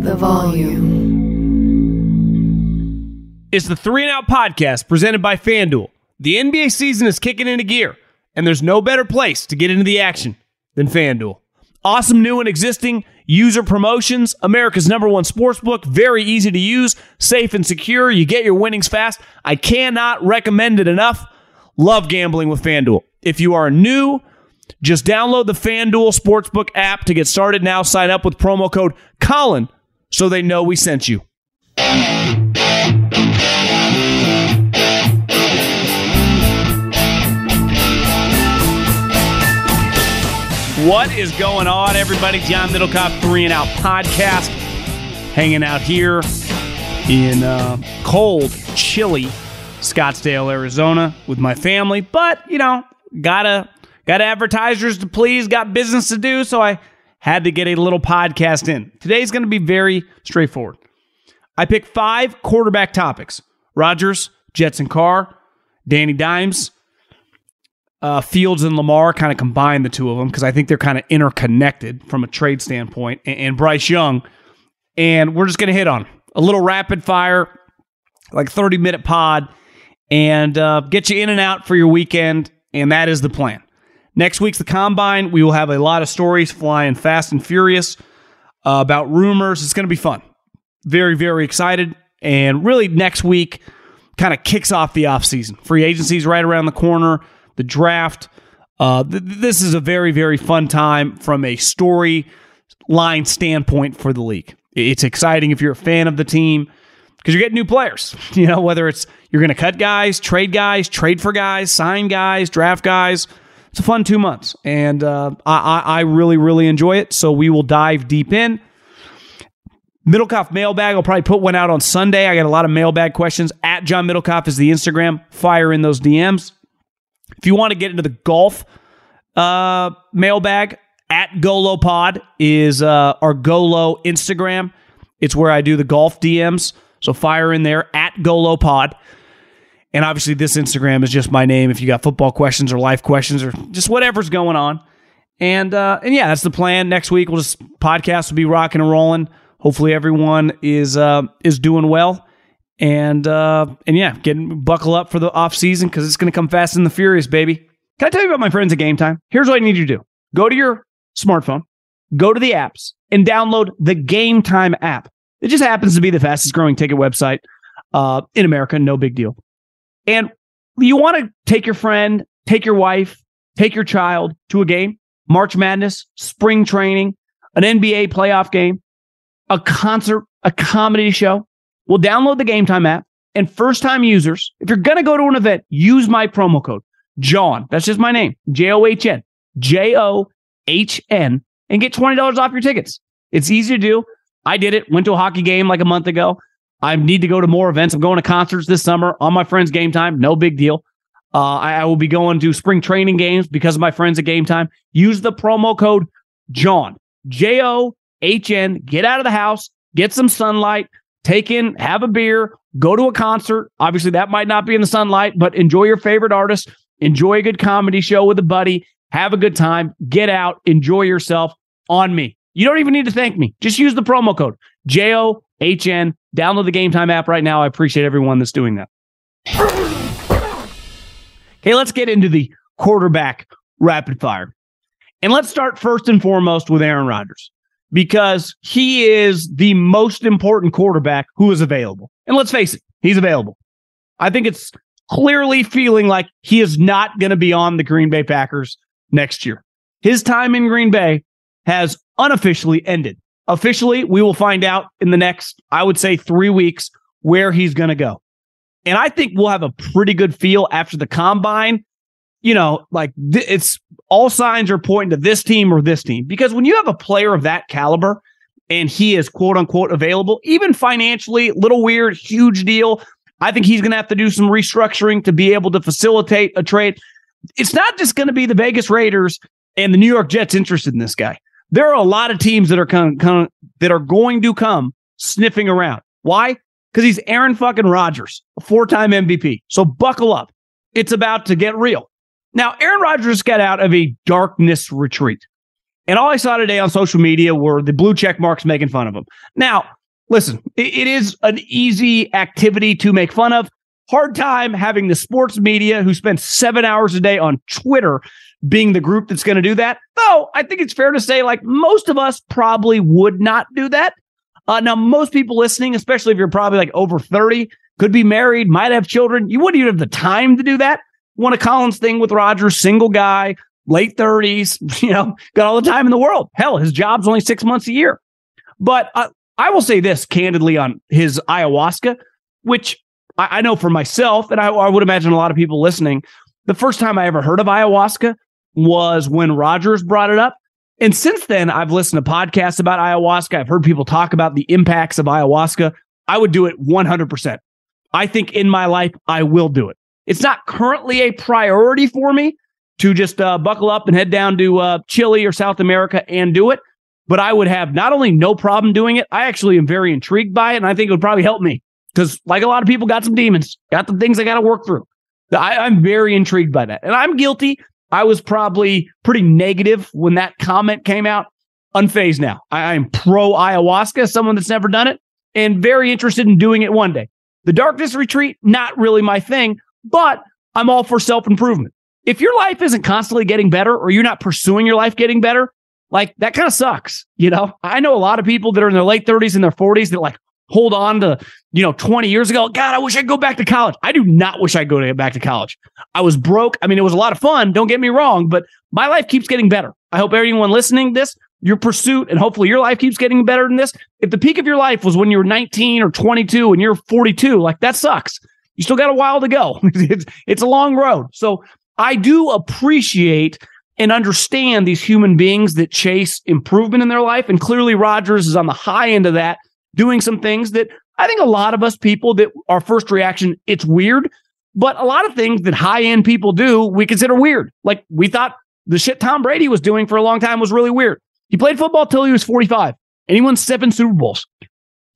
The volume. It's the Three and Out podcast presented by FanDuel. The NBA season is kicking into gear, and there's no better place to get into the action than FanDuel. Awesome new and existing user promotions, America's number one sportsbook, very easy to use, safe and secure. You get your winnings fast. I cannot recommend it enough. Love gambling with FanDuel. If you are new, just download the FanDuel Sportsbook app to get started now. Sign up with promo code Colin so they know we sent you. What is going on, everybody? John Middlekauff, Three and Out podcast, hanging out here in uh, cold, chilly Scottsdale, Arizona, with my family. But you know, gotta got advertisers to please, got business to do, so I had to get a little podcast in. Today's going to be very straightforward. I picked five quarterback topics: Rodgers, Jets, and Carr, Danny Dimes uh, Fields and Lamar kind of combine the two of them because I think they're kind of interconnected from a trade standpoint, and, and Bryce Young. And we're just going to hit on a little rapid fire, like 30 minute pod, and uh, get you in and out for your weekend. And that is the plan. Next week's the combine. We will have a lot of stories flying fast and furious uh, about rumors. It's going to be fun. Very, very excited. And really, next week kind of kicks off the offseason. Free agency's right around the corner the draft. Uh, th- this is a very, very fun time from a story line standpoint for the league. It's exciting if you're a fan of the team because you're getting new players. You know, whether it's you're going to cut guys, trade guys, trade for guys, sign guys, draft guys. It's a fun two months, and uh, I, I really, really enjoy it. So we will dive deep in. Middlekauff mailbag. I'll probably put one out on Sunday. I got a lot of mailbag questions. At John Middlekauff is the Instagram. Fire in those DMs. If you want to get into the golf uh, mailbag, at GoloPod is uh, our Golo Instagram. It's where I do the golf DMs. So fire in there at Golo Pod. And obviously, this Instagram is just my name. If you got football questions or life questions or just whatever's going on, and uh, and yeah, that's the plan. Next week, we'll just podcast will be rocking and rolling. Hopefully, everyone is uh, is doing well and uh, and yeah, getting buckle up for the off season because it's going to come fast and the furious, baby. Can I tell you about my friends at Game Time? Here's what I need you to do: go to your smartphone, go to the apps, and download the Game Time app. It just happens to be the fastest growing ticket website uh, in America. No big deal. And you want to take your friend, take your wife, take your child to a game, March Madness, spring training, an NBA playoff game, a concert, a comedy show will download the Game Time app. And first time users, if you're going to go to an event, use my promo code, John. That's just my name, J O H N, J O H N, and get $20 off your tickets. It's easy to do. I did it, went to a hockey game like a month ago. I need to go to more events. I'm going to concerts this summer on my friend's game time. No big deal. Uh, I, I will be going to spring training games because of my friends at game time. Use the promo code John, J O H N. Get out of the house, get some sunlight, take in, have a beer, go to a concert. Obviously, that might not be in the sunlight, but enjoy your favorite artist, enjoy a good comedy show with a buddy, have a good time, get out, enjoy yourself on me. You don't even need to thank me. Just use the promo code J O H N. Download the Game Time app right now. I appreciate everyone that's doing that. Okay, let's get into the quarterback rapid fire. And let's start first and foremost with Aaron Rodgers because he is the most important quarterback who is available. And let's face it, he's available. I think it's clearly feeling like he is not going to be on the Green Bay Packers next year. His time in Green Bay has unofficially ended. Officially, we will find out in the next, I would say, three weeks where he's going to go. And I think we'll have a pretty good feel after the combine you know, like th- it's all signs are pointing to this team or this team because when you have a player of that caliber, and he is quote unquote available, even financially, little weird, huge deal. I think he's going to have to do some restructuring to be able to facilitate a trade. It's not just going to be the Vegas Raiders and the New York Jets interested in this guy. There are a lot of teams that are come that are going to come sniffing around. Why? Because he's Aaron fucking Rodgers, a four-time MVP. So buckle up. It's about to get real. Now, Aaron Rodgers got out of a darkness retreat. And all I saw today on social media were the blue check marks making fun of him. Now, listen, it, it is an easy activity to make fun of. Hard time having the sports media who spend seven hours a day on Twitter being the group that's going to do that. Though I think it's fair to say, like, most of us probably would not do that. Uh, now, most people listening, especially if you're probably like over 30, could be married, might have children. You wouldn't even have the time to do that. One of Collins thing with Rodgers, single guy, late 30s, you know, got all the time in the world. Hell, his job's only six months a year. But uh, I will say this candidly on his ayahuasca, which I, I know for myself, and I, I, would imagine a lot of people listening, the first time I ever heard of ayahuasca was when Rodgers brought it up. And since then, I've listened to podcasts about ayahuasca. I've heard people talk about the impacts of ayahuasca. I would do it 100%. I think in my life, I will do it. It's not currently a priority for me, to just uh, buckle up and head down to uh, Chile or South America and do it. But I would have not only no problem doing it, I actually am very intrigued by it. And I think it would probably help me because, like a lot of people, got some demons, got the things I got to work through. I, I'm very intrigued by that. And I'm guilty. I was probably pretty negative when that comment came out. Unfazed now. I, am pro ayahuasca, someone that's never done it, and very interested in doing it one day. The darkness retreat, not really my thing, but I'm all for self improvement if your life isn't constantly getting better or you're not pursuing your life getting better, like that kind of sucks. You know, I know a lot of people that are in their late 30s and their 40s that like hold on to, you know, 20 years ago. God, I wish I'd go back to college. I do not wish I'd go to back to college. I was broke. I mean, it was a lot of fun. Don't get me wrong, but my life keeps getting better. I hope everyone listening this, your pursuit, and hopefully your life keeps getting better than this. If the peak of your life was when you were 19 or 22 and you're 42, like that sucks. You still got a while to go. it's, it's a long road. So I do appreciate and understand these human beings that chase improvement in their life. And clearly, Rodgers is on the high end of that, doing some things that I think a lot of us people that our first reaction, it's weird. But a lot of things that high end people do, we consider weird. Like we thought the shit Tom Brady was doing for a long time was really weird. He played football till he was 45 and he won seven Super Bowls.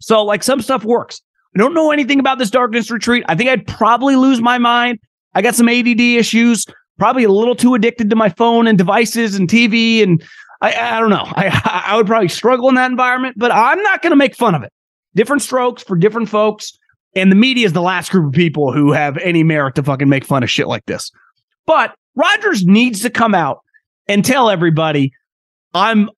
So, like, some stuff works. I don't know anything about this darkness retreat. I think I'd probably lose my mind I got some ADD issues, probably a little too addicted to my phone and devices and TV. And I, I don't know. I, I would probably struggle in that environment, but I'm not going to make fun of it. Different strokes for different folks. And the media is the last group of people who have any merit to fucking make fun of shit like this. But Rodgers needs to come out and tell everybody, I'm,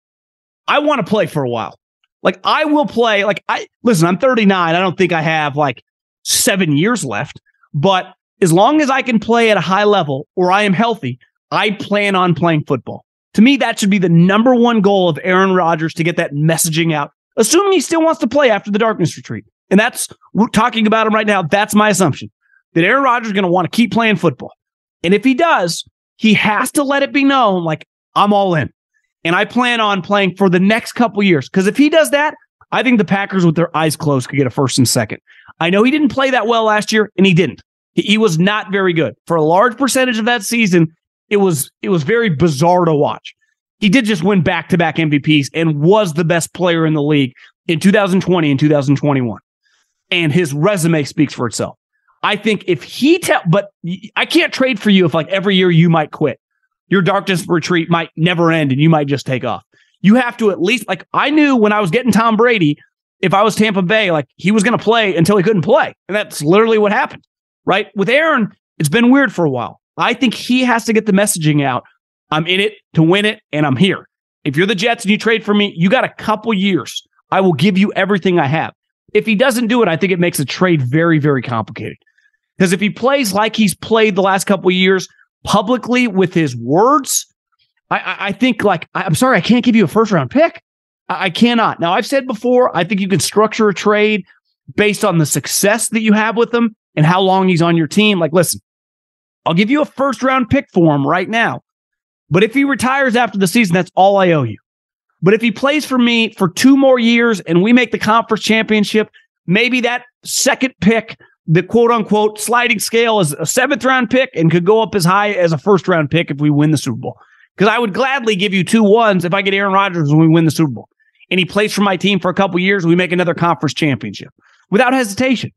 I want to play for a while. Like I will play. Like I listen, I'm 39. I don't think I have like seven years left, but as long as I can play at a high level or I am healthy, I plan on playing football. To me, that should be the number one goal of Aaron Rodgers to get that messaging out, assuming he still wants to play after the darkness retreat. And that's we're talking about him right now. That's my assumption that Aaron Rodgers is going to want to keep playing football. And if he does, he has to let it be known like I'm all in. And I plan on playing for the next couple years. Because if he does that, I think the Packers with their eyes closed could get a first and second. I know he didn't play that well last year, and he didn't. He, he was not very good for a large percentage of that season. It was it was very bizarre to watch. He did just win back to back MVPs and was the best player in the league in 2020 and 2021. And his resume speaks for itself. I think if he tell, but I can't trade for you if like every year you might quit. Your darkness retreat might never end and you might just take off. You have to at least like I knew when I was getting Tom Brady, if I was Tampa Bay, like he was going to play until he couldn't play. And that's literally what happened right? With Aaron, it's been weird for a while. I think he has to get the messaging out. I'm in it to win it, and I'm here. If you're the Jets and you trade for me, you got a couple years. I will give you everything I have. If he doesn't do it, I think it makes the trade very, very complicated. Because if he plays like he's played the last couple years publicly with his words, I, I think like I'm sorry, I can't give you a first round pick. I, I cannot. Now I've said before, I think you can structure a trade based on the success that you have with him and how long he's on your team. Like, listen, I'll give you a first round pick for him right now. But if he retires after the season, that's all I owe you. But if he plays for me for two more years and we make the conference championship, maybe that second pick, the quote unquote sliding scale is a seventh round pick and could go up as high as a first round pick if we win the Super Bowl. Because I would gladly give you two ones if I get Aaron Rodgers when we win the Super Bowl. And he plays for my team for a couple years, we make another conference championship without hesitation.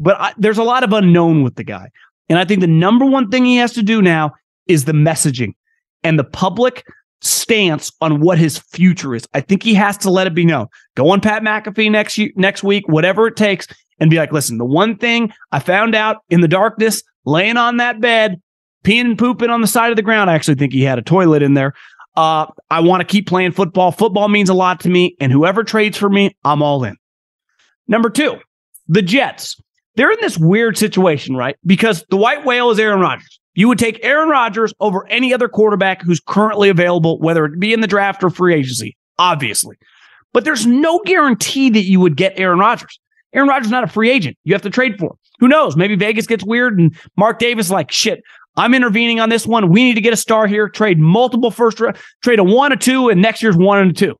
But I, there's a lot of unknown with the guy. And I think the number one thing he has to do now is the messaging and the public stance on what his future is. I think he has to let it be known. Go on Pat McAfee next next week, whatever it takes, and be like, listen, the one thing I found out in the darkness, laying on that bed, peeing and pooping on the side of the ground. I actually think he had a toilet in there. Uh, I want to keep playing football. Football means a lot to me, and whoever trades for me, I'm all in. Number two, the Jets. They're in this weird situation, right? Because the white whale is Aaron Rodgers. You would take Aaron Rodgers over any other quarterback who's currently available, whether it be in the draft or free agency, obviously. But there's no guarantee that you would get Aaron Rodgers. Aaron Rodgers is not a free agent. You have to trade for him. Who knows? Maybe Vegas gets weird and Mark Davis like, shit, I'm intervening on this one. We need to get a star here. Trade multiple first, trade a one, a two, and next year's one and a two.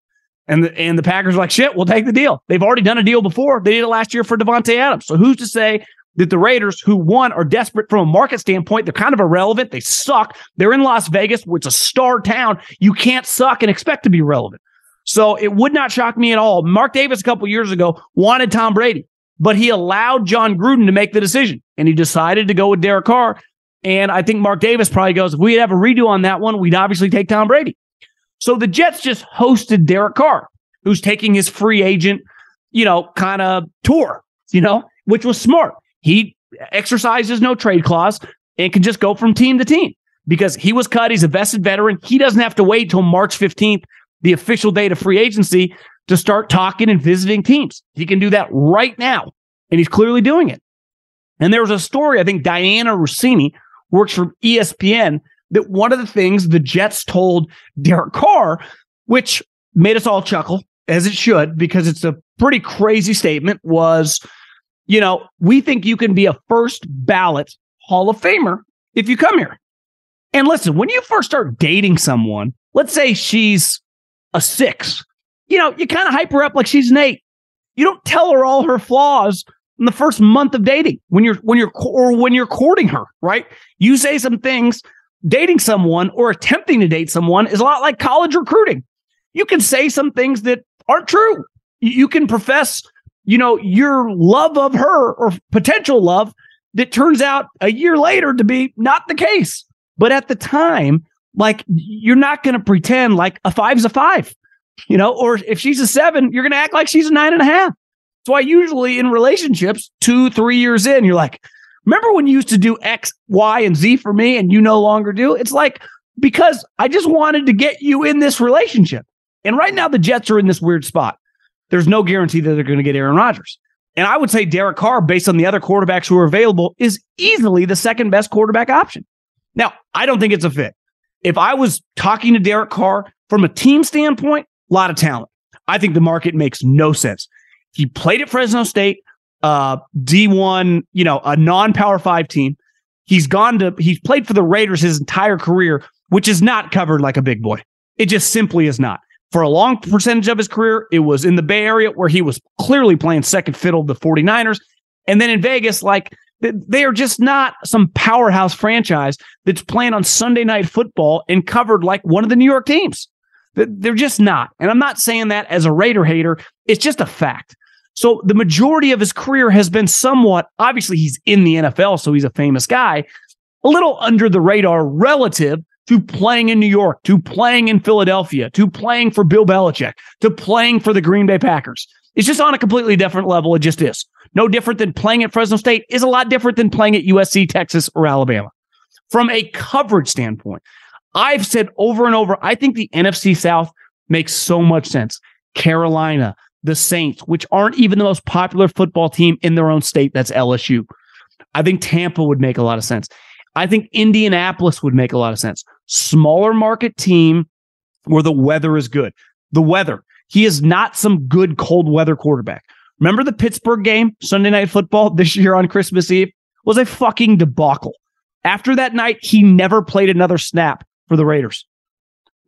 And the, and the Packers are like, shit, we'll take the deal. They've already done a deal before. They did it last year for Davante Adams. So who's to say that the Raiders, who won, are desperate from a market standpoint. They're kind of irrelevant. They suck. They're in Las Vegas, which is a star town. You can't suck and expect to be relevant. So it would not shock me at all. Mark Davis, a couple years ago, wanted Tom Brady, but he allowed Jon Gruden to make the decision, and he decided to go with Derek Carr. And I think Mark Davis probably goes, if we'd have a redo on that one, we'd obviously take Tom Brady. So the Jets just hosted Derek Carr, who's taking his free agent, you know, kind of tour, you know, which was smart. He exercises no trade clause and can just go from team to team because he was cut. He's a vested veteran. He doesn't have to wait till March 15th, the official date of free agency, to start talking and visiting teams. He can do that right now. And he's clearly doing it. And there was a story, I think Dianna Russini works for ESPN, that one of the things the Jets told Derek Carr, which made us all chuckle, as it should, because it's a pretty crazy statement, was you know, we think you can be a first ballot Hall of Famer if you come here. And listen, when you first start dating someone, let's say she's a six, you know, you kind of hype her up like she's an eight. You don't tell her all her flaws in the first month of dating when you're when you're or when you're courting her, right? You say some things. Dating someone or attempting to date someone is a lot like college recruiting. You can say some things that aren't true. You can profess you know, your love of her or potential love that turns out a year later to be not the case. But at the time, like you're not going to pretend like a five's a five, you know, or if she's a seven, you're going to act like she's a nine and a half. That's why usually in relationships, two, three years in, you're like, remember when you used to do X, Y, and Z for me and you no longer do? It's like, because I just wanted to get you in this relationship. And right now, the Jets are in this weird spot there's no guarantee that they're going to get Aaron Rodgers. And I would say Derek Carr, based on the other quarterbacks who are available, is easily the second best quarterback option. Now, I don't think it's a fit. If I was talking to Derek Carr from a team standpoint, a lot of talent. I think the market makes no sense. He played at Fresno State, uh, D1, you know, a non power five team. He's gone to, he's played for the Raiders his entire career, which is not covered like a big boy. It just simply is not for a long percentage of his career, it was in the Bay Area where he was clearly playing second fiddle to the 49ers. And then in Vegas, like they are just not some powerhouse franchise that's playing on Sunday night football and covered like one of the New York teams. They're just not. And I'm not saying that as a Raider hater. It's just a fact. So the majority of his career has been somewhat, obviously, he's in the NFL, so he's a famous guy, a little under the radar relative to playing in New York, to playing in Philadelphia, to playing for Bill Belichick, to playing for the Green Bay Packers. It's just on a completely different level. It just is. No different than playing at Fresno State is a lot different than playing at USC, Texas, or Alabama. From a coverage standpoint, I've said over and over, I think the NFC South makes so much sense. Carolina, the Saints, which aren't even the most popular football team in their own state, that's LSU. I think Tampa would make a lot of sense. I think Indianapolis would make a lot of sense. Smaller market team where the weather is good. The weather. He is not some good cold weather quarterback. Remember the Pittsburgh game, Sunday night football this year on Christmas Eve was a fucking debacle. After that night, he never played another snap for the Raiders.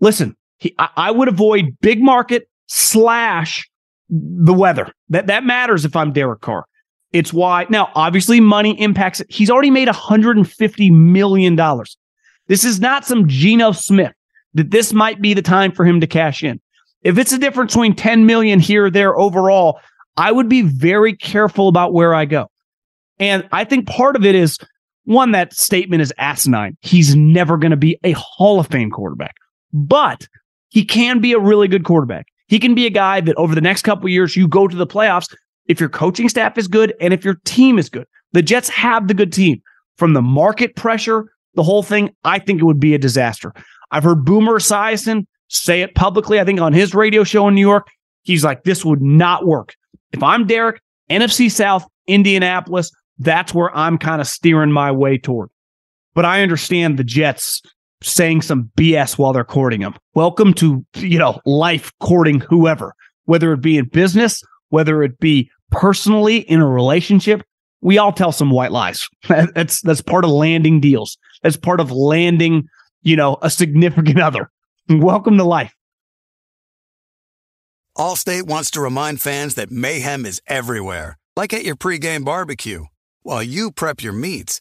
Listen, He, I, I would avoid big market slash the weather. That that matters if I'm Derek Carr. It's why now obviously money impacts it. He's already made 150 million dollars. This is not some Geno Smith that this might be the time for him to cash in. If it's a difference between 10 million here or there overall, I would be very careful about where I go. And I think part of it is one, that statement is asinine. He's never going to be a Hall of Fame quarterback, but he can be a really good quarterback. He can be a guy that over the next couple years, you go to the playoffs if your coaching staff is good and if your team is good. The Jets have the good team. From the market pressure, the whole thing, I think it would be a disaster. I've heard Boomer Esiason say it publicly, I think on his radio show in New York. He's like, this would not work. If I'm Derek, NFC South, Indianapolis, that's where I'm kind of steering my way toward. But I understand the Jets saying some BS while they're courting them. Welcome to, you know, life courting whoever, whether it be in business, whether it be personally in a relationship. We all tell some white lies. That's that's part of landing deals. That's part of landing, you know, a significant other. Welcome to life. Allstate wants to remind fans that mayhem is everywhere, like at your pregame barbecue. While you prep your meats,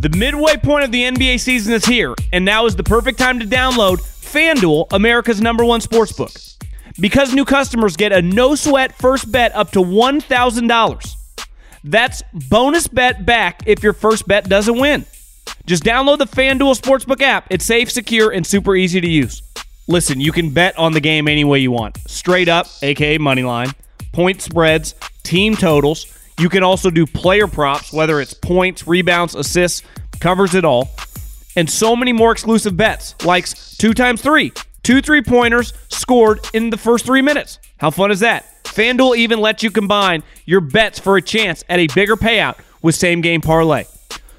The midway point of the NBA season is here, and now is the perfect time to download FanDuel, America's number one sportsbook. Because new customers get a no sweat first bet up to $1,000. That's bonus bet back if your first bet doesn't win. Just download the FanDuel Sportsbook app. It's safe, secure, and super easy to use. Listen, you can bet on the game any way you want. Straight up, aka money line, point spreads, team totals you can also do player props, whether it's points, rebounds, assists, covers it all. And so many more exclusive bets, like two times three, two three pointers scored in the first three minutes. How fun is that? FanDuel even lets you combine your bets for a chance at a bigger payout with same game parlay.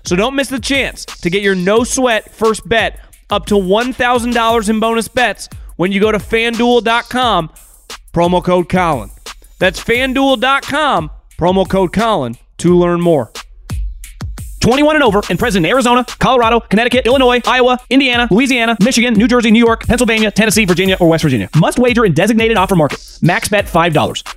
So don't miss the chance to get your no sweat first bet up to $1,000 in bonus bets when you go to fanduel.com, promo code Colin. That's fanduel.com Promo code Colin to learn more. 21 and over and present in Arizona, Colorado, Connecticut, Illinois, Iowa, Indiana, Louisiana, Michigan, New Jersey, New York, Pennsylvania, Tennessee, Virginia, or West Virginia. Must wager in designated offer market. Max bet $5.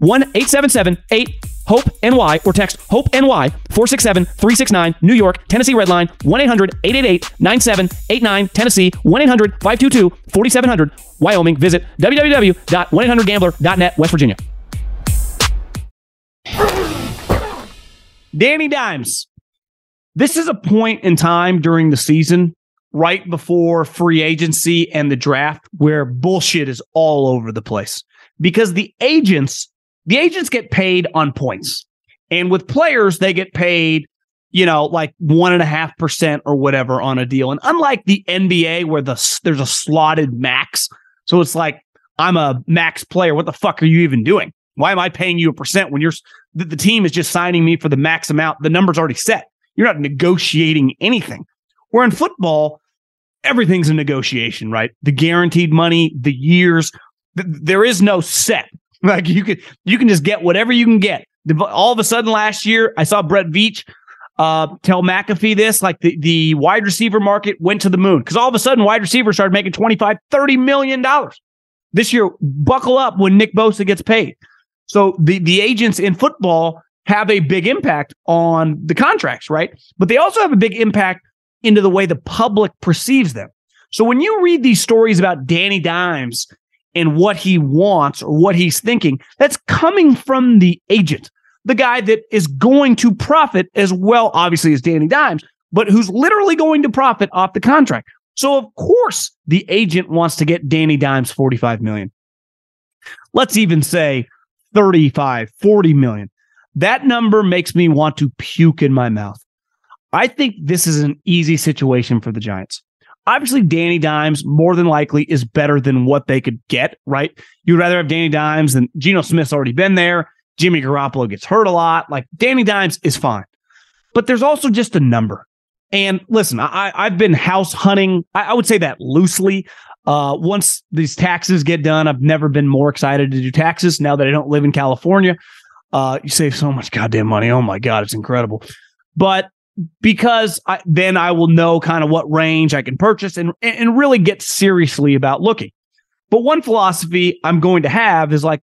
1-877-8 HOPE NY or text HOPE NY 467 369 New York, Tennessee Red Line 1 800 888 9789 Tennessee 1 800 522 4700 Wyoming. Visit www.1800gambler.net West Virginia. Danny Dimes. This is a point in time during the season right before free agency and the draft where bullshit is all over the place because the agents the agents get paid on points. And with players, they get paid, you know, like one and a half percent or whatever on a deal. And unlike the NBA where the there's a slotted max, so it's like I'm a max player. What the fuck are you even doing? Why am I paying you a percent when you're the, the team is just signing me for the max amount? The number's already set. You're not negotiating anything. Where in football, everything's a negotiation, right? The guaranteed money, the years, th- there is no set. Like you can you can just get whatever you can get. All of a sudden, last year, I saw Brett Veach uh, tell McAfee this, like the, the wide receiver market went to the moon because all of a sudden wide receivers started making 25, 30 million dollars. This year, buckle up when Nick Bosa gets paid. So the, the agents in football have a big impact on the contracts, right? But they also have a big impact into the way the public perceives them. So when you read these stories about Danny Dimes and what he wants or what he's thinking, that's coming from the agent, the guy that is going to profit as well, obviously, as Danny Dimes, but who's literally going to profit off the contract. So of course the agent wants to get Danny Dimes 45 million. Let's even say 35, 40 million. That number makes me want to puke in my mouth. I think this is an easy situation for the Giants. Obviously, Danny Dimes more than likely is better than what they could get, right? You'd rather have Danny Dimes than Geno Smith's already been there. Jimmy Garoppolo gets hurt a lot. Like Danny Dimes is fine. But there's also just a number. And listen, I, I've been house hunting. I, I would say that loosely. Uh, once these taxes get done, I've never been more excited to do taxes now that I don't live in California. Uh, you save so much goddamn money. Oh my God, it's incredible. But because I, then I will know kind of what range I can purchase and, and really get seriously about looking. But one philosophy I'm going to have is like,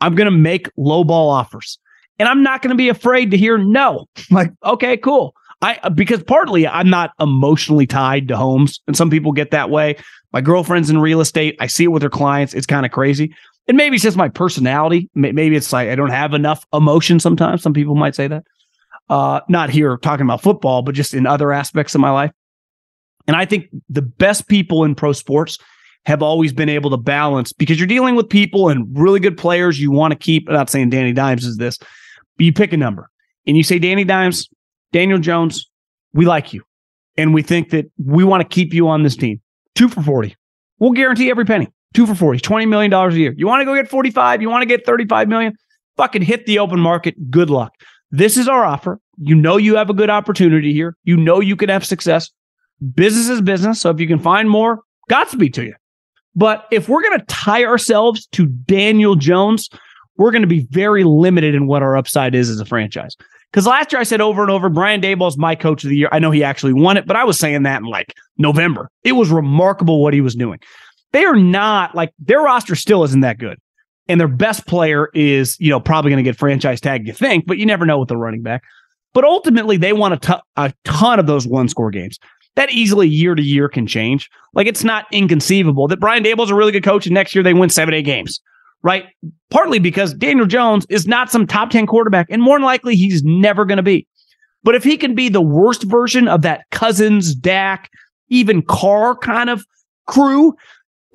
I'm going to make low ball offers and I'm not going to be afraid to hear no. Like, okay, cool. I, because partly I'm not emotionally tied to homes and some people get that way. My girlfriend's in real estate. I see it with her clients. It's kind of crazy. And maybe it's just my personality. Maybe it's like I don't have enough emotion sometimes. Some people might say that. Uh, not here talking about football, but just in other aspects of my life. And I think the best people in pro sports have always been able to balance because you're dealing with people and really good players you want to keep. I'm not saying Danny Dimes is this, but you pick a number and you say, Danny Dimes, Daniel Jones, we like you. And we think that we want to keep you on this team. Two for 40. We'll guarantee every penny. Two for 40, $20 million a year. You want to go get 45? You want to get 35 million? Fucking hit the open market. Good luck. This is our offer. You know you have a good opportunity here. You know you can have success. Business is business. So if you can find more, Godspeed to you. But if we're going to tie ourselves to Daniel Jones, we're going to be very limited in what our upside is as a franchise. Because last year I said over and over, Brian Daboll is my coach of the year. I know he actually won it, but I was saying that in like November. It was remarkable what he was doing. They are not like their roster still isn't that good. And their best player is, you know, probably going to get franchise tag, you think, but you never know with the running back. But ultimately, they want a, t- a ton of those one score games. That easily year to year can change. Like it's not inconceivable that Brian Daboll's a really good coach and next year they win seven, eight games right? Partly because Daniel Jones is not some top 10 quarterback, and more than likely, he's never going to be. But if he can be the worst version of that Cousins, Dak, even Carr kind of crew,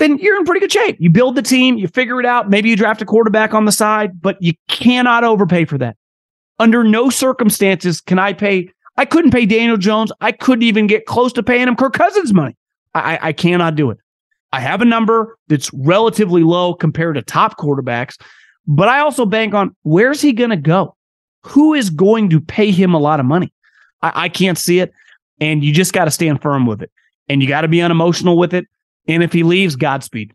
then you're in pretty good shape. You build the team, you figure it out. Maybe you draft a quarterback on the side, but you cannot overpay for that. Under no circumstances can I pay. I couldn't pay Daniel Jones. I couldn't even get close to paying him Kirk Cousins money. I, I cannot do it. I have a number that's relatively low compared to top quarterbacks, but I also bank on where's he going to go? Who is going to pay him a lot of money? I, I can't see it. And you just got to stand firm with it. And you got to be unemotional with it. And if he leaves, Godspeed.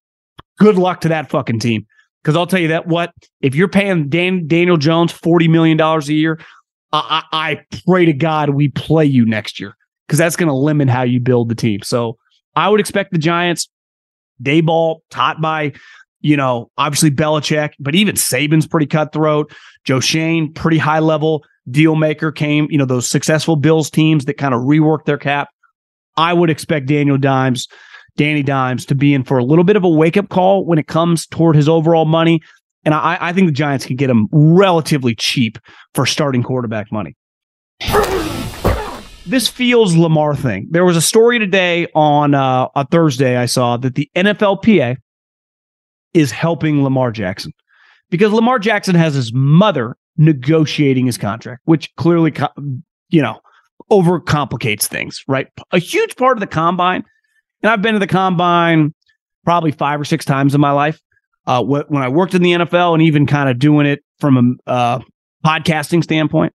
Good luck to that fucking team. Because I'll tell you that what, if you're paying Dan, Daniel Jones $40 million a year, I, I, I pray to God we play you next year because that's going to limit how you build the team. So I would expect the Giants Daboll, taught by, you know, obviously Belichick, but even Saban's pretty cutthroat. Joe Schoen, pretty high level deal maker, came, you know, those successful Bills teams that kind of reworked their cap. I would expect Daniel Dimes, Danny Dimes, to be in for a little bit of a wake up call when it comes toward his overall money. And I, I think the Giants can get him relatively cheap for starting quarterback money this Fields Lamar thing. There was a story today on uh, a Thursday I saw that the NFLPA is helping Lamar Jackson because Lamar Jackson has his mother negotiating his contract, which clearly, you know, overcomplicates things, right? A huge part of the combine, and I've been to the combine probably five or six times in my life. Uh, when I worked in the NFL and even kind of doing it from a uh, podcasting standpoint,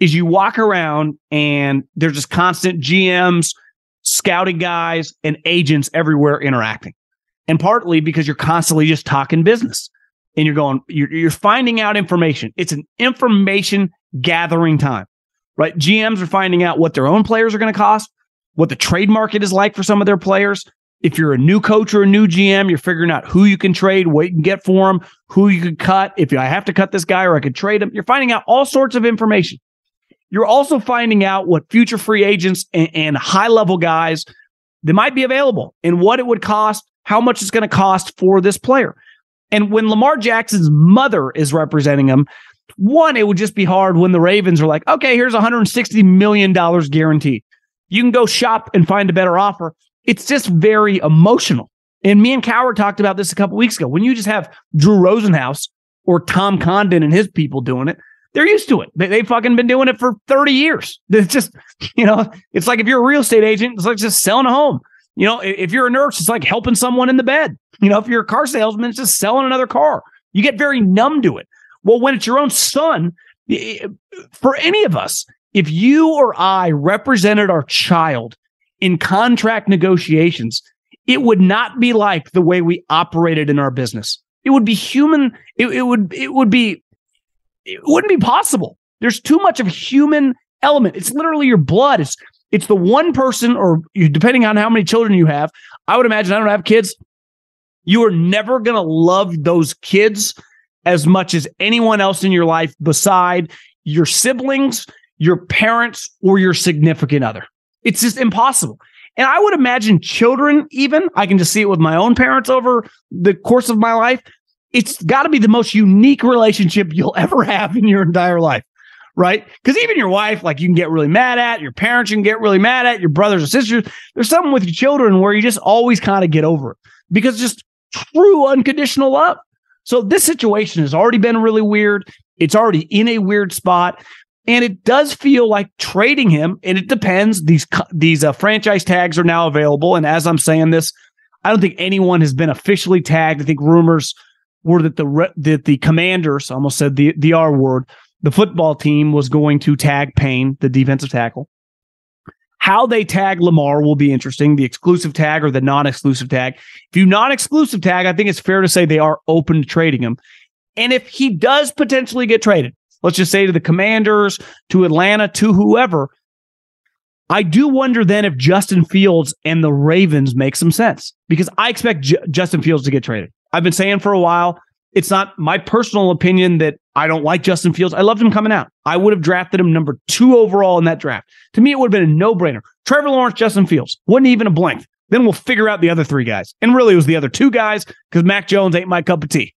is you walk around and there's just constant GMs, scouting guys, and agents everywhere interacting. And partly because you're constantly just talking business and you're going, you're, you're finding out information. It's an information gathering time, right? GMs are finding out what their own players are going to cost, what the trade market is like for some of their players. If you're a new coach or a new GM, you're figuring out who you can trade, what you can get for them, who you could cut. If I have to cut this guy or I could trade him, you're finding out all sorts of information. You're also finding out what future free agents and, and high level guys that might be available and what it would cost, how much it's going to cost for this player. And when Lamar Jackson's mother is representing him, one, it would just be hard when the Ravens are like, okay, here's $160 million guaranteed. You can go shop and find a better offer. It's just very emotional. And me and Cowherd talked about this a couple weeks ago. When you just have Drew Rosenhaus or Tom Condon and his people doing it, they're used to it. They, they've fucking been doing it for 30 years. It's just, you know, it's like if you're a real estate agent, it's like just selling a home. You know, if you're a nurse, it's like helping someone in the bed. You know, if you're a car salesman, it's just selling another car. You get very numb to it. Well, when it's your own son, for any of us, if you or I represented our child in contract negotiations, it would not be like the way we operated in our business. It would be human. It, it would it would be it wouldn't be possible. There's too much of human element. It's literally your blood. It's it's the one person, or you, depending on how many children you have. I would imagine I don't have kids. You are never gonna love those kids as much as anyone else in your life beside your siblings, your parents, or your significant other. It's just impossible. And I would imagine children, even I can just see it with my own parents over the course of my life it's got to be the most unique relationship you'll ever have in your entire life, right? Because even your wife, like you can get really mad at, your parents you can get really mad at, your brothers or sisters. There's something with your children where you just always kind of get over it because just true unconditional love. So this situation has already been really weird. It's already in a weird spot. And it does feel like trading him, and it depends. These these uh, franchise tags are now available, and as I'm saying this, I don't think anyone has been officially tagged. I think rumors were that the that the commanders almost said the the R word. The football team was going to tag Payne, the defensive tackle. How they tag Lamar will be interesting. The exclusive tag or the non-exclusive tag. If you non-exclusive tag, I think it's fair to say they are open to trading him. And if he does potentially get traded, let's just say to the Commanders, to Atlanta, to whoever, I do wonder then if Justin Fields and the Ravens make some sense because I expect J- Justin Fields to get traded. I've been saying for a while, it's not my personal opinion that I don't like Justin Fields. I loved him coming out. I would have drafted him number two overall in that draft. To me, it would have been a no brainer. Trevor Lawrence, Justin Fields. Wasn't even a blank. Then we'll figure out the other three guys. And really, it was the other two guys because Mac Jones ain't my cup of tea.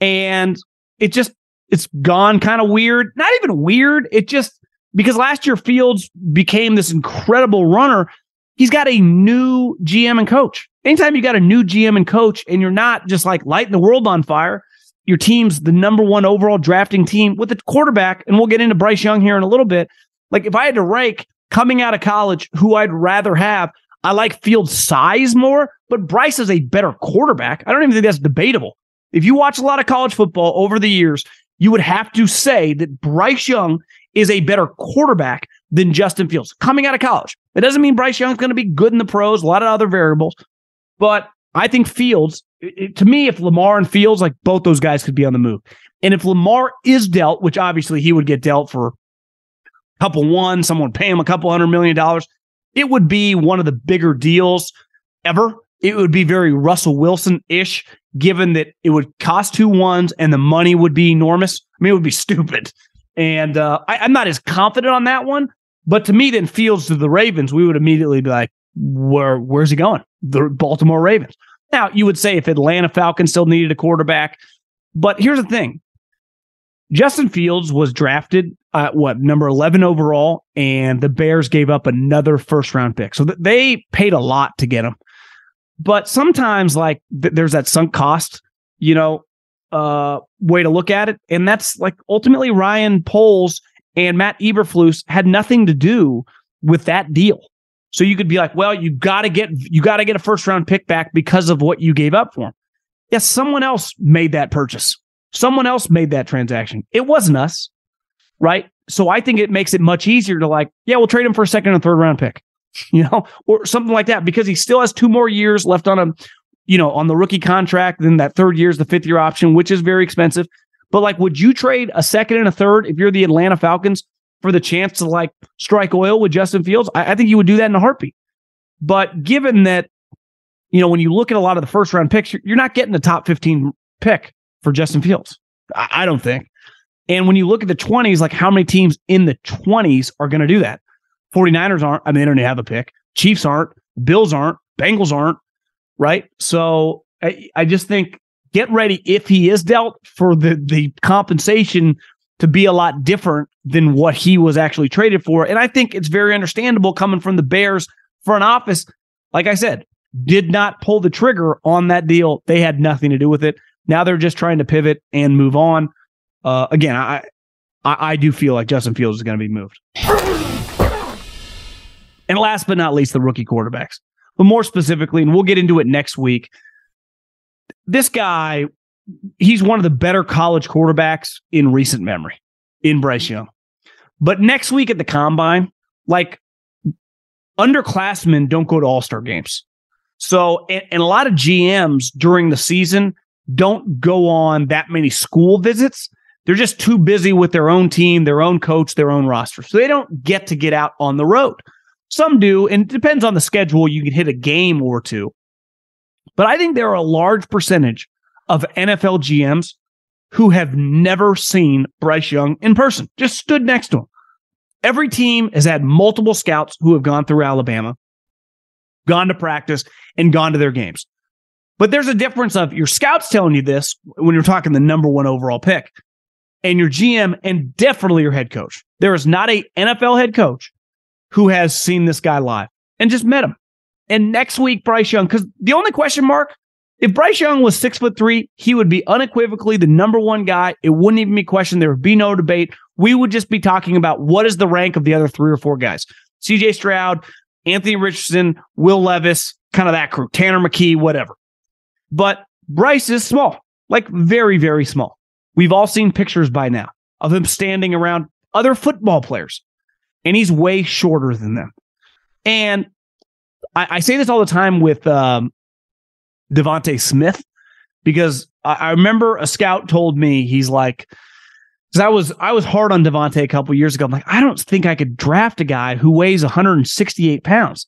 And it just, it's gone kind of weird. Not even weird. It just, because last year Fields became this incredible runner he's got a new GM and coach. Anytime you got a new GM and coach and you're not just like lighting the world on fire, your team's the number one overall drafting team with a quarterback, and we'll get into Bryce Young here in a little bit. Like if I had to rank coming out of college who I'd rather have, I like Fields' size more, but Bryce is a better quarterback. I don't even think that's debatable. If you watch a lot of college football over the years, you would have to say that Bryce Young is a better quarterback than Justin Fields coming out of college. It doesn't mean Bryce Young's going to be good in the pros, a lot of other variables, but I think Fields, to me, if Lamar and Fields, like both those guys could be on the move. And if Lamar is dealt, which obviously he would get dealt for a couple one, someone pay him a couple hundred million dollars, it would be one of the bigger deals ever. It would be very Russell Wilson ish, given that it would cost two ones and the money would be enormous. I mean, it would be stupid. And uh, I, I'm not as confident on that one, but to me, then Fields to the Ravens, we would immediately be like, where where's he going? The Baltimore Ravens. Now, you would say if Atlanta Falcons still needed a quarterback, but here's the thing. Justin Fields was drafted at what number 11 overall, and the Bears gave up another first round pick. So th- they paid a lot to get him. But sometimes, like, th- there's that sunk cost, you know, uh, way to look at it. And that's like ultimately Ryan Poles And Matt Eberflus had nothing to do with that deal. So you could be like, well, you got to get you got to get a first round pick back because of what you gave up for him. Yes, someone else made that purchase. Someone else made that transaction. It wasn't us, right? So I think it makes it much easier to like, yeah, we'll trade him for a second and third round pick, you know, or something like that because he still has two more years left on him, you know, on the rookie contract. Then that third year is the fifth year option, which is very expensive. But like, would you trade a second and a third if you're the Atlanta Falcons for the chance to like strike oil with Justin Fields, I, I think you would do that in a heartbeat. But given that, you know, when you look at a lot of the first round picks, you're, not getting the top 15 pick for Justin Fields. I, I don't think. And when you look at the 20s, like how many teams in the 20s are going to do that? 49ers aren't. I mean, they don't have a pick. Chiefs aren't. Bills aren't. Bengals aren't. Right. So I, I just think get ready if he is dealt for the the compensation to be a lot different than what he was actually traded for. And I think it's very understandable coming from the Bears front office. Like I said, did not pull the trigger on that deal. They had nothing to do with it. Now they're just trying to pivot and move on. Uh, again, I, I I do feel like Justin Fields is going to be moved. And last but not least, the rookie quarterbacks. But more specifically, and we'll get into it next week. This guy he's one of the better college quarterbacks in recent memory in Bryce Young. But next week at the combine, like underclassmen don't go to all star games. So, and, and, a lot of GMs during the season don't go on that many school visits. They're just too busy with their own team, their own coach, their own roster. So they don't get to get out on the road. Some do, and it depends on the schedule. You can hit a game or two. But I think there are a large percentage of NFL GMs who have never seen Bryce Young in person, just stood next to him. Every team has had multiple scouts who have gone through Alabama, gone to practice, and gone to their games. But there's a difference of your scouts telling you this when you're talking the number one overall pick, and your GM and definitely your head coach. There is not a NFL head coach who has seen this guy live and just met him. And next week, Bryce Young, because the only question mark if Bryce Young was six foot three, he would be unequivocally the number one guy. It wouldn't even be questioned. There would be no debate. We would just be talking about what is the rank of the other three or four guys. CJ Stroud, Anthony Richardson, Will Levis, kind of that crew, Tanner McKee, whatever. But Bryce is small, like very, very small. We've all seen pictures by now of him standing around other football players, and he's way shorter than them. And I, I say this all the time with um, DeVonta Smith because I, I remember a scout told me he's like, because I was I was hard on DeVonta a couple years ago. I'm like, I don't think I could draft a guy who weighs 168 pounds.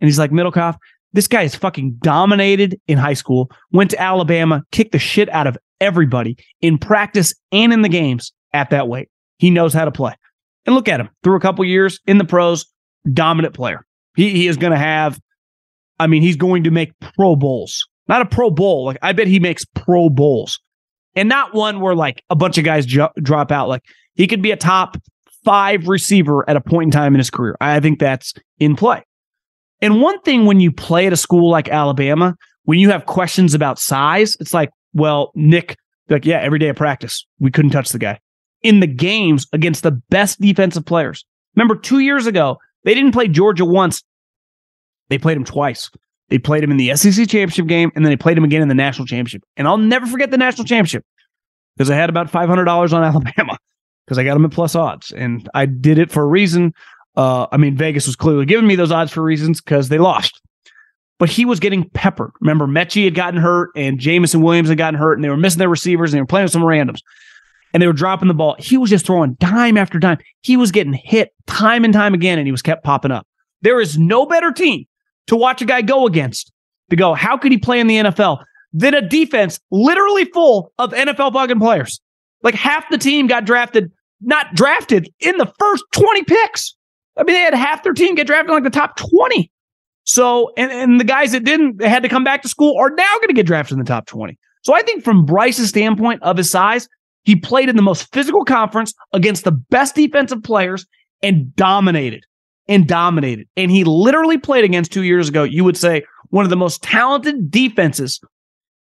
And he's like, Middlekauff, this guy is fucking dominated in high school, went to Alabama, kicked the shit out of everybody in practice and in the games at that weight. He knows how to play. And look at him through a couple years in the pros, dominant player. He, he is going to have, I mean, he's going to make Pro Bowls not a Pro Bowl. Like I bet he makes Pro Bowls, and not one where like a bunch of guys ju- drop out. Like he could be a top five receiver at a point in time in his career. I think that's in play. And one thing when you play at a school like Alabama, when you have questions about size, it's like, well, Nick, like, yeah, every day of practice, we couldn't touch the guy. In the games against the best defensive players. Remember, two years ago, they didn't play Georgia once. They played him twice. They played him in the SEC championship game, and then they played him again in the national championship. And I'll never forget the national championship because I had about $500 on Alabama because I got them at plus odds. And I did it for a reason. Uh, I mean, Vegas was clearly giving me those odds for reasons because they lost. But he was getting peppered. Remember, Metchie had gotten hurt and Jameson Williams had gotten hurt, and they were missing their receivers and they were playing with some randoms. And they were dropping the ball. He was just throwing dime after dime. He was getting hit time and time again, and he was kept popping up. There is no better team to watch a guy go against to go, how could he play in the NFL? Than a defense literally full of NFL fucking players. Like half the team got drafted, not drafted in the first 20 picks. I mean, they had half their team get drafted like the top 20. So, and, and the guys that didn't, had to come back to school are now going to get drafted in the top 20. So I think from Bryce's standpoint of his size, he played in the most physical conference against the best defensive players and dominated and dominated. And he literally played against two years ago, you would say, one of the most talented defenses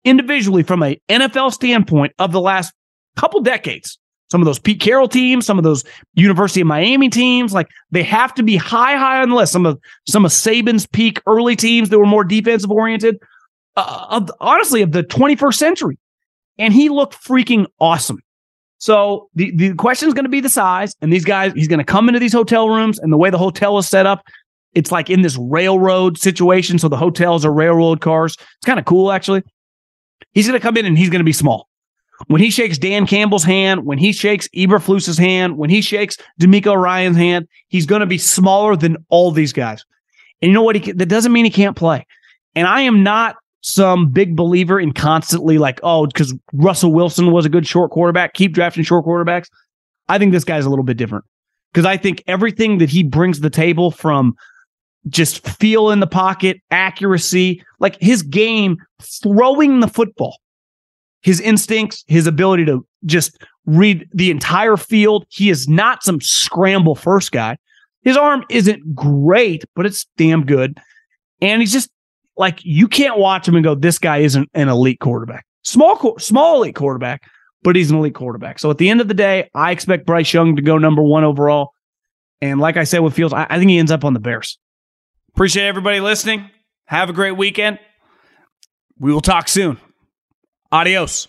individually from a NFL standpoint of the last couple decades. some of those Pete Carroll teams, some of those University of Miami teams. Like they have to be high, high on the list. Some of some of Saban's peak early teams that were more defensive oriented. Uh, of, honestly, of the 21st century, and he looked freaking awesome. So the the question is going to be the size, and these guys. He's going to come into these hotel rooms, and the way the hotel is set up, it's like in this railroad situation. So the hotels are railroad cars. It's kind of cool, actually. He's going to come in and he's going to be small. When he shakes Dan Campbell's hand, when he shakes Eberflus's hand, when he shakes DeMeco Ryans' hand, he's going to be smaller than all these guys. And you know what? He, that doesn't mean he can't play. And I am not some big believer in constantly like, oh, because Russell Wilson was a good short quarterback, keep drafting short quarterbacks. I think this guy's a little bit different because I think everything that he brings to the table from just feel in the pocket, accuracy, like his game, throwing the football his instincts, his ability to just read the entire field. He is not some scramble first guy. His arm isn't great, but it's damn good. And he's just like you can't watch him and go, "This guy isn't an elite quarterback." Small, small elite quarterback, but he's an elite quarterback. So at the end of the day, I expect Bryce Young to go number one overall. And like I said with Fields, I, I think he ends up on the Bears. Appreciate everybody listening. Have a great weekend. We will talk soon. Adios.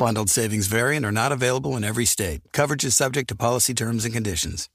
Bundled savings variant are not available in every state. Coverage is subject to policy terms and conditions.